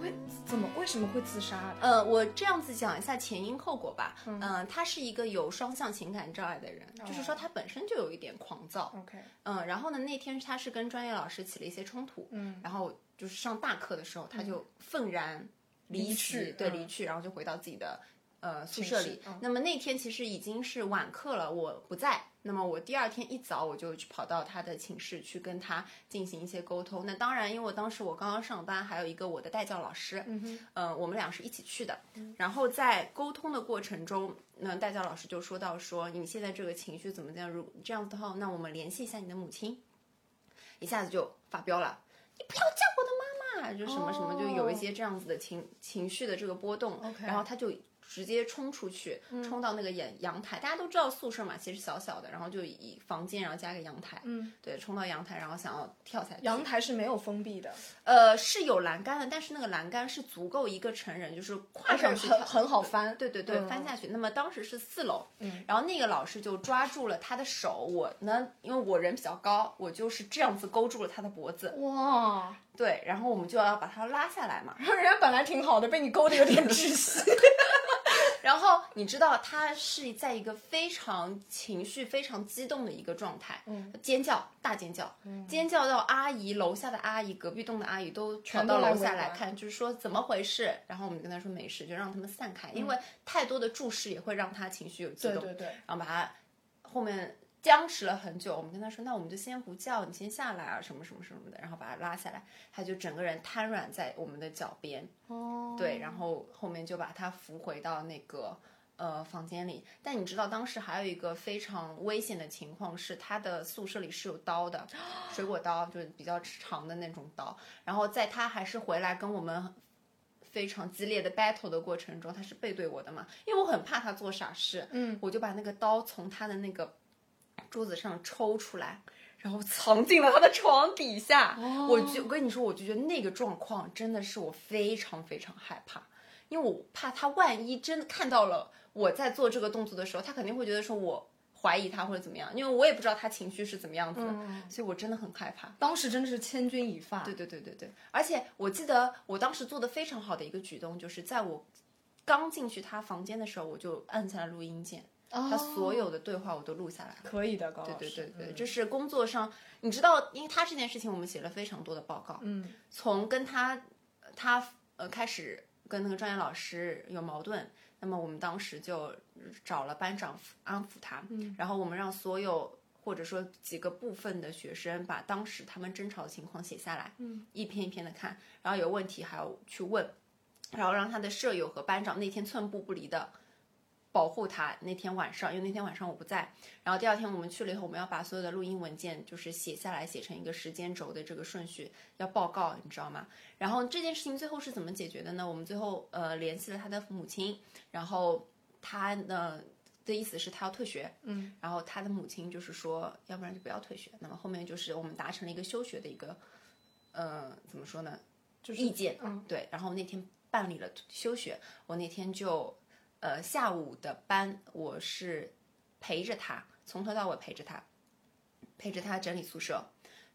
为怎么为什么会自杀？呃，我这样子讲一下前因后果吧。嗯、他是一个有双向情感障碍的人，就是说他本身就有一点狂躁。OK，嗯，然后呢，那天他是跟专业老师起了一些冲突，嗯，然后就是上大课的时候，他就愤然离离，去嗯对离去，然后就回到自己的呃宿舍里。那么那天其实已经是晚课了，我不在。那么我第二天一早我就去跑到他的寝室去跟他进行一些沟通。那当然，因为我当时我刚刚上班，还有一个我的代教老师，嗯呃，我们俩是一起去的。然后在沟通的过程中，那代教老师就说到说你现在这个情绪怎么样？如这样子的话，那我们联系一下你的母亲。一下子就发飙了，你不要叫我的妈妈，就什么什么，就有一些这样子的情情绪的这个波动。然后他就直接冲出去，嗯冲到那个阳阳台。大家都知道宿舍嘛，其实小小的，然后就以房间然后加个阳台，嗯，对，冲到阳台，然后想要跳下去。阳台是没有封闭的，呃是有栏杆的，但是那个栏杆是足够一个成人就是跨上去很很好翻。对对对，嗯翻下去。那么当时是四楼，嗯然后那个老师就抓住了他的手，我呢，因为我人比较高，我就是这样子勾住了他的脖子，哇，对，然后我们就要把他拉下来嘛。然 后人家本来挺好的，被你勾的有点窒息。然后你知道他是在一个非常情绪非常激动的一个状态，嗯尖叫，大尖叫，尖叫到阿姨楼下的阿姨、隔壁栋的阿姨都跑全到楼下来看，就是说怎么回事。然后我们跟他说没事，就让他们散开，因为太多的注视也会让他情绪有激动。对对对，然后把他后面僵持了很久。我们跟他说，那我们就先不叫，你先下来啊，什么什么什么的，然后把他拉下来，他就整个人瘫软在我们的脚边。哦，对，然后后面就把他扶回到那个。呃，房间里，但你知道当时还有一个非常危险的情况是，他的宿舍里是有刀的，水果刀，就是比较长的那种刀。然后在他还是回来跟我们非常激烈的 battle 的过程中，他是背对我的嘛，因为我很怕他做傻事，嗯，我就把那个刀从他的那个桌子上抽出来，然后藏进了他的床底下。我就我跟你说，我就觉得那个状况真的是我非常非常害怕，因为我怕他万一真的看到了我在做这个动作的时候，他肯定会觉得说我怀疑他或者怎么样，因为我也不知道他情绪是怎么样子的，所以我真的很害怕。当时真的是千钧一发。对对对对对，而且我记得我当时做的非常好的一个举动，就是在我刚进去他房间的时候，我就按下了录音键，他所有的对话我都录下来了。可以的，高老对师。对对对，这是工作上，你知道，因为他这件事情，我们写了非常多的报告，嗯，从跟他他呃开始跟那个专业老师有矛盾，那么我们当时就找了班长安抚他，嗯，然后我们让所有或者说几个部分的学生把当时他们争吵的情况写下来，嗯，一篇一篇的看，然后有问题还要去问，然后让他的舍友和班长那天寸步不离的。保护他那天晚上，因为那天晚上我不在，然后第二天我们去了以后，我们要把所有的录音文件就是写下来，写成一个时间轴的这个顺序，要报告，你知道吗？然后这件事情最后是怎么解决的呢？我们最后呃联系了他的母亲，然后他呢的意思是他要退学，嗯，然后他的母亲就是说，要不然就不要退学。那么后面就是我们达成了一个休学的一个，呃，怎么说呢？就是意见，嗯对。然后那天办理了休学，我那天就呃下午的班，我是陪着他，从头到尾陪着他，陪着他整理宿舍，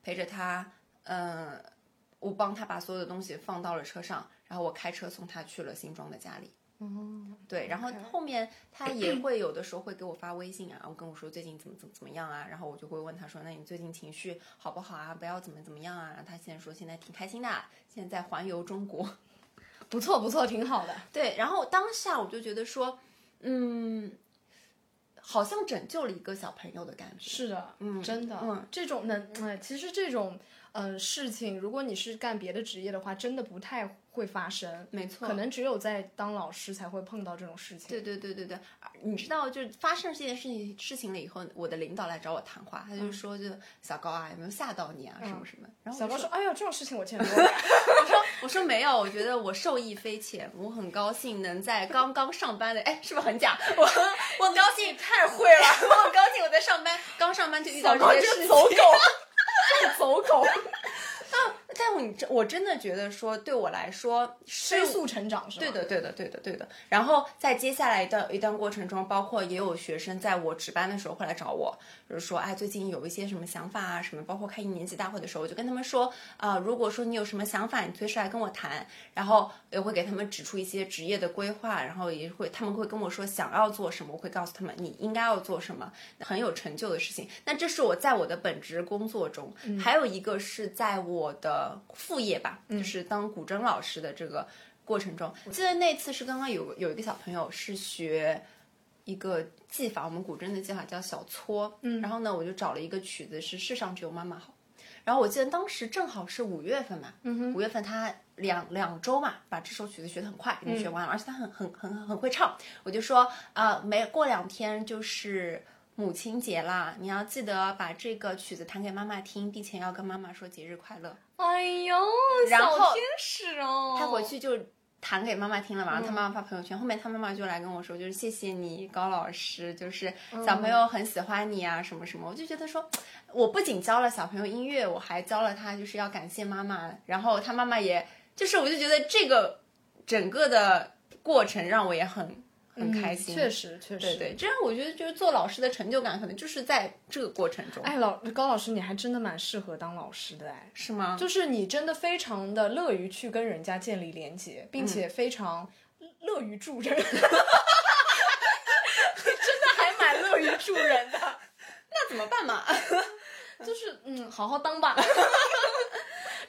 陪着他，嗯、我帮他把所有的东西放到了车上，然后我开车送他去了新庄的家里。嗯对，然后后面他也会有的时候会给我发微信啊，我跟我说最近怎么怎么怎么样啊，然后我就会问他说，那你最近情绪好不好啊？不要怎么怎么样啊？然后他现在说现在挺开心的，现在在环游中国。不错不错，挺好的。对，然后当下我就觉得说，嗯，好像拯救了一个小朋友的感觉。是的，嗯，真的，嗯，这种能，哎，其实这种，呃，事情，如果你是干别的职业的话，真的不太会发生。没错可能只有在当老师才会碰到这种事情。对对对对对，啊你知道，就是发生这件事情事情了以后，我的领导来找我谈话，他就说，就小高啊，有没有吓到你啊，什么什么？然后小高说：“哎呦，这种事情我见多了。我说 我说没有，我觉得我受益匪浅，我很高兴能在刚刚上班的，哎，是不是很假？我我很高兴，太会了，我很高兴我在上班，刚上班就遇到这些事情。走狗，但我真我真的觉得说，对我来说是飞速成长是吧？对的，对的，对的，对的。然后在接下来的一段过程中，包括也有学生在我值班的时候会来找我，就是说，哎，最近有一些什么想法啊，什么，包括开一年级大会的时候，我就跟他们说，啊、如果说你有什么想法，你随时来跟我谈，然后也会给他们指出一些职业的规划，然后也会他们会跟我说想要做什么，我会告诉他们你应该要做什么，很有成就的事情。那这是我在我的本职工作中，还有一个是在我的副业吧，就是当古筝老师的这个过程中，我记得那次是刚刚有有一个小朋友是学一个技法，我们古筝的技法叫小搓，嗯，然后呢，我就找了一个曲子是世上只有妈妈好，然后我记得当时正好是五月份嘛，嗯五月份他两两周嘛，把这首曲子学得很快，已经学完了，而且他很很很很会唱，我就说啊、没过两天就是。母亲节啦，你要记得把这个曲子弹给妈妈听，并且要跟妈妈说节日快乐。哎呦，然后小天使哦，他回去就弹给妈妈听了嘛，然后他妈妈发朋友圈，后面他妈妈就来跟我说，就是谢谢你高老师，就是小朋友很喜欢你啊，什么什么，我就觉得说，我不仅教了小朋友音乐，我还教了他就是要感谢妈妈，然后他妈妈也就是我就觉得这个整个的过程让我也很很开心，确实确实，对对，这样我觉得就是做老师的成就感可能就是在这个过程中，哎，老高老师，你还真的蛮适合当老师的哎，是吗？就是你真的非常的乐于去跟人家建立连接，并嗯且非常乐于助人。你 真的还蛮乐于助人的，那怎么办嘛？就是嗯，好好当吧。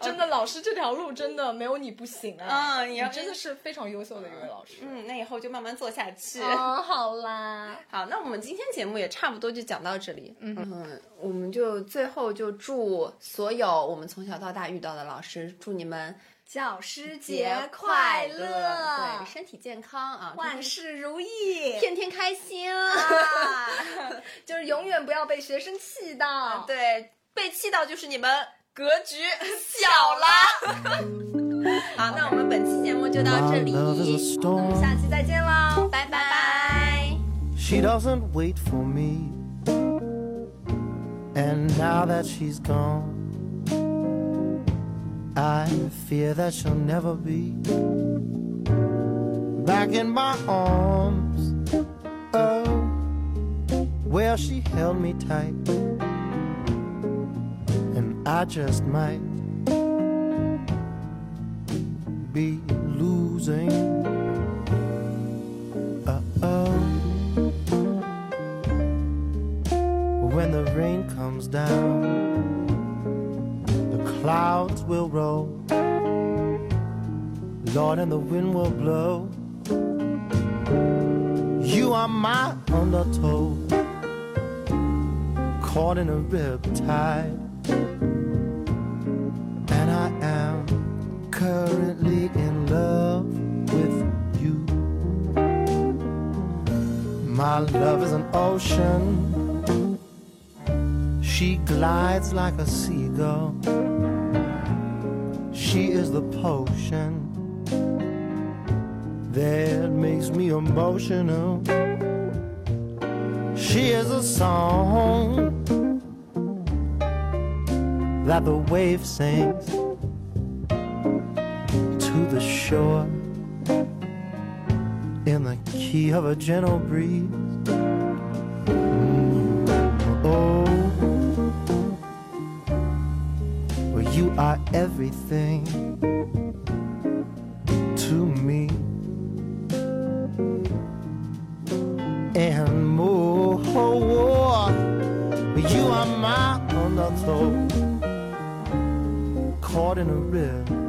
真的，老师这条路真的没有你不行啊！嗯你要真的是非常优秀的一位老师。嗯，那以后就慢慢做下去。嗯，好啦，好，那我们今天节目也差不多就讲到这里。嗯我们就最后就祝所有我们从小到大遇到的老师，祝你们教师节快乐，对，身体健康啊，万事如意，天天开心。啊 就是永远不要被学生气到。对，被气到就是你们格局小了。好，那我们本期节目就到这里我们下期再见喽，拜拜。She doesn't wait for me. And now that she's gone, I fear that she'll never be back in my arms. Oh, where she held me tight. I just might be losing. Uh oh. When the rain comes down, the clouds will roll. Lord, and the wind will blow. You are my undertow, caught in a rip tide. Currently in love with you. My love is an ocean. She glides like a seagull. She is the potion that makes me emotional. She is a song that the wave sings the shore in the key of a gentle breeze. Oh, you are everything to me. And more, you are my undertow, caught in a rip